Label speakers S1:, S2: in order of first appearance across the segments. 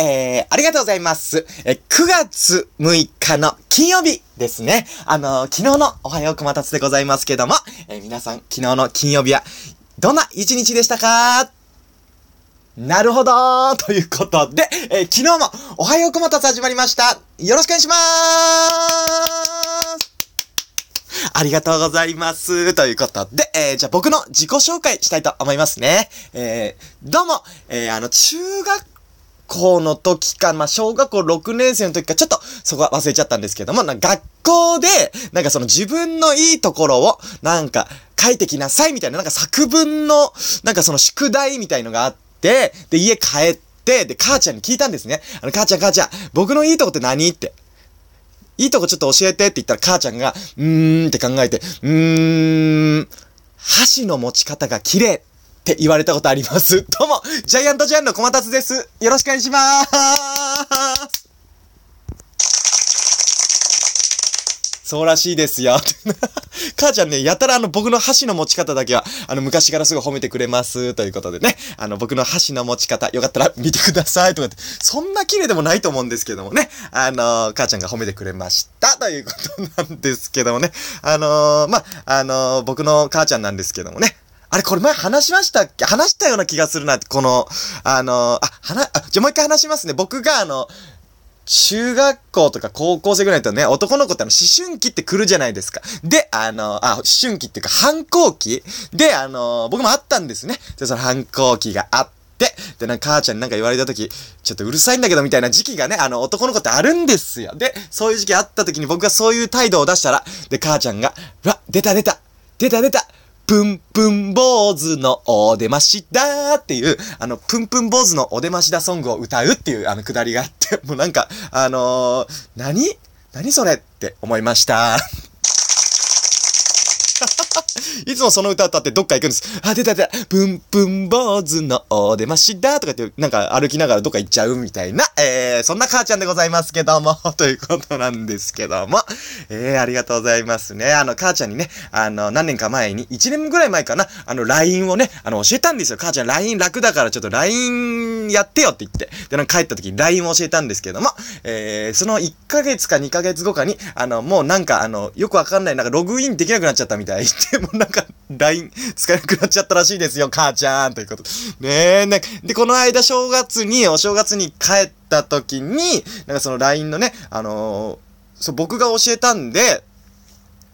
S1: えー、ありがとうございます。えー、9月6日の金曜日ですね。あのー、昨日のおはようこまたつでございますけども、えー、皆さん、昨日の金曜日は、どんな一日でしたか？なるほどーということで、えー、昨日もおはようこまたつ始まりました。よろしくお願いしまーすありがとうございます。ということで、えー、じゃあ僕の自己紹介したいと思いますね。えー、どうも、えー、あの、中学校の時か、まあ、小学校6年生の時か、ちょっとそこは忘れちゃったんですけども、な学校で、なんかその自分のいいところを、なんか書いてきなさいみたいな、なんか作文の、なんかその宿題みたいのがあって、で、家帰って、で、母ちゃんに聞いたんですね。あの、母ちゃん母ちゃん、僕のいいとこって何って。いいとこちょっと教えてって言ったら母ちゃんが、うーんって考えて、うーん、箸の持ち方が綺麗って言われたことあります。どうも、ジャイアントジャイアンの小松です。よろしくお願いしまーす。そうらしいですよ。母ちゃんね、やたらあの僕の箸の持ち方だけは、あの昔からすぐ褒めてくれます。ということでね、あの僕の箸の持ち方、よかったら見てください。とかって、そんな綺麗でもないと思うんですけどもね、あの母ちゃんが褒めてくれました。ということなんですけどもね、あのー、まあ、のー、僕の母ちゃんなんですけどもね、あれ、これ前話しましたっけ？話したような気がするなって、この、あのー、あ、話、あ、じゃもう一回話しますね。僕があの、中学校とか高校生ぐらいだとね、男の子ってあの、思春期って来るじゃないですか。で、あの、あ、思春期っていうか反抗期で、あの、僕もあったんですね。で、その反抗期があって、で、なんか母ちゃんになんか言われた時、ちょっとうるさいんだけどみたいな時期がね、あの、男の子ってあるんですよ。で、そういう時期あった時に僕がそういう態度を出したら、で、母ちゃんが、うわ、出た出た出た出たプンプン坊主のお出ましだーっていう、あの、プンプン坊主のお出ましだソングを歌うっていう、あの、くだりがあって、もうなんか、あのー、何？何それって思いました。いつもその歌歌ってどっか行くんです。あ、出た出た。プンプン坊主のお出ましだとかって、なんか歩きながらどっか行っちゃうみたいな、えー、そんな母ちゃんでございますけども、ということなんですけども。えー、ありがとうございますね。あの、母ちゃんにね、あの、何年か前に、1年ぐらい前かな、あの、LINE をね、あの、教えたんですよ。母ちゃん LINE 楽だからちょっと LINE やってよって言って。で、なんか帰った時に LINE を教えたんですけども、えー、その1ヶ月か2ヶ月後かに、あの、もうなんか、あの、よくわかんない、なんかログインできなくなっちゃったみたい、もうななんか、LINE 使えなくなっちゃったらしいですよ、母ちゃん、ということ。ねえ、ね、で、この間正月に、お正月に帰った時に、なんかその LINE のね、あのー、そう、僕が教えたんで、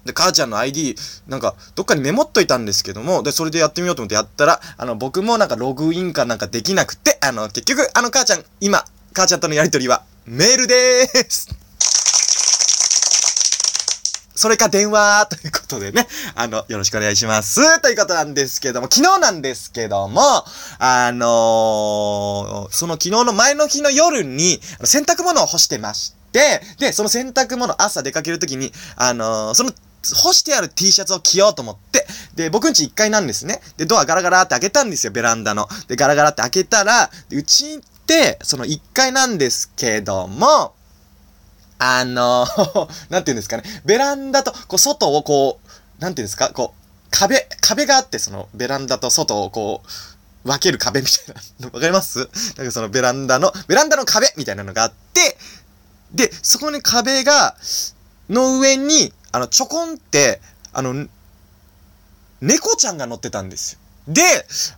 S1: で、母ちゃんの ID、なんか、どっかにメモっといたんですけども、で、それでやってみようと思ってやったら、あの、僕もなんかログインかなんかできなくて、あの、結局、あの母ちゃん、今、母ちゃんとのやりとりは、メールでーす。それか電話ということでね、あの、よろしくお願いします。ということなんですけども、昨日なんですけども、あのー、その昨日の前の日の夜に、洗濯物を干してまして、で、その洗濯物朝出かけるときに、あのー、その干してある T シャツを着ようと思って、で、僕んち1階なんですね。で、ドアガラガラって開けたんですよ、ベランダの。で、ガラガラって開けたら、うちって、その1階なんですけども、あの なんていうんですかね、ベランダと、こう、外をこう、なんていうんですか、こう、壁、壁があって、その、ベランダと外をこう、分ける壁みたいなの。わかります？なんかそのベランダの、ベランダの壁みたいなのがあって、で、そこに壁が、の上に、あの、ちょこんって、あの、猫ちゃんが乗ってたんですよ。で、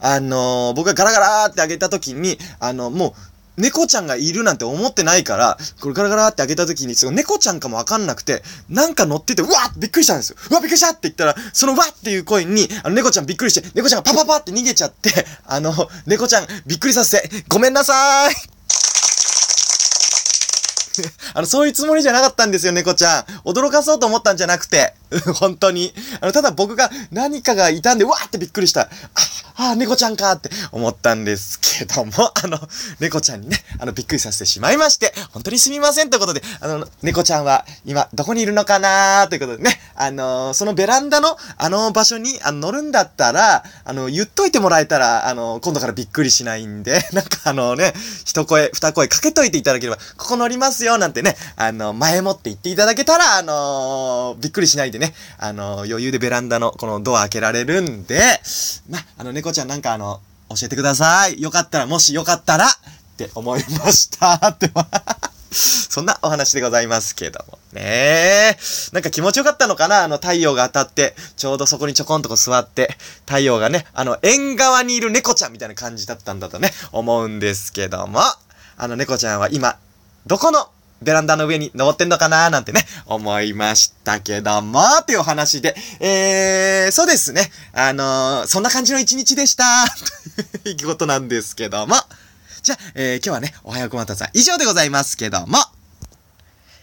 S1: あのー、僕がガラガラって開けた時に、あの、もう、猫ちゃんがいるなんて思ってないから、これガラガラって開けた時に、その猫ちゃんかもわかんなくて、なんか乗ってて、うわっびっくりしたんですよ。うわびっくりしたって言ったら、そのわっていう声に、あの猫ちゃんびっくりして、猫ちゃんがパパパって逃げちゃって、あの、猫ちゃんびっくりさせて、ごめんなさーい あの、そういうつもりじゃなかったんですよ、猫ちゃん。驚かそうと思ったんじゃなくて、本当に。あの、ただ僕が何かがいたんで、わーってびっくりした。あ、あ、猫ちゃんかって思ったんですけども、あの、猫ちゃんにね、あの、びっくりさせてしまいまして、本当にすみませんということで、あの、猫ちゃんは今、どこにいるのかなーということでね、あのそのベランダの、あの場所に、あの、乗るんだったら、あの、言っといてもらえたら、あの、今度からびっくりしないんで、なんかあのね、一声、二声かけといていただければ、ここ乗りますよ、なんてね、あの、前もって言っていただけたら、あのびっくりしないでね、あの余裕でベランダのこのドア開けられるんで、ま、あの、猫ちゃんなんかあの、教えてください。よかったら、もしよかったら、って思いましたってそんなお話でございますけども。ねなんか気持ちよかったのかなあの太陽が当たって、ちょうどそこにちょこんとこ座って、太陽がね、あの縁側にいる猫ちゃんみたいな感じだったんだとね、思うんですけども、あの猫ちゃんは今、どこのベランダの上に登ってんのかなーなんてね、思いましたけども、っていうお話で、えー、そうですね。あのー、そんな感じの一日でした。と いうことなんですけども。じゃあ、えー、今日はね、おはようこまたさん以上でございますけども。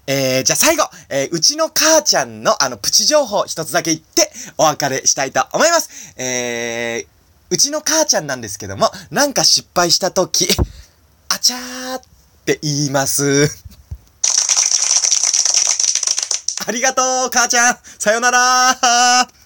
S1: えー、じゃあ最後、えー、うちの母ちゃんのあのプチ情報一つだけ言ってお別れしたいと思います。えー、うちの母ちゃんなんですけども、なんか失敗したとき、あちゃーって言います。ありがとう、母ちゃん。さよなら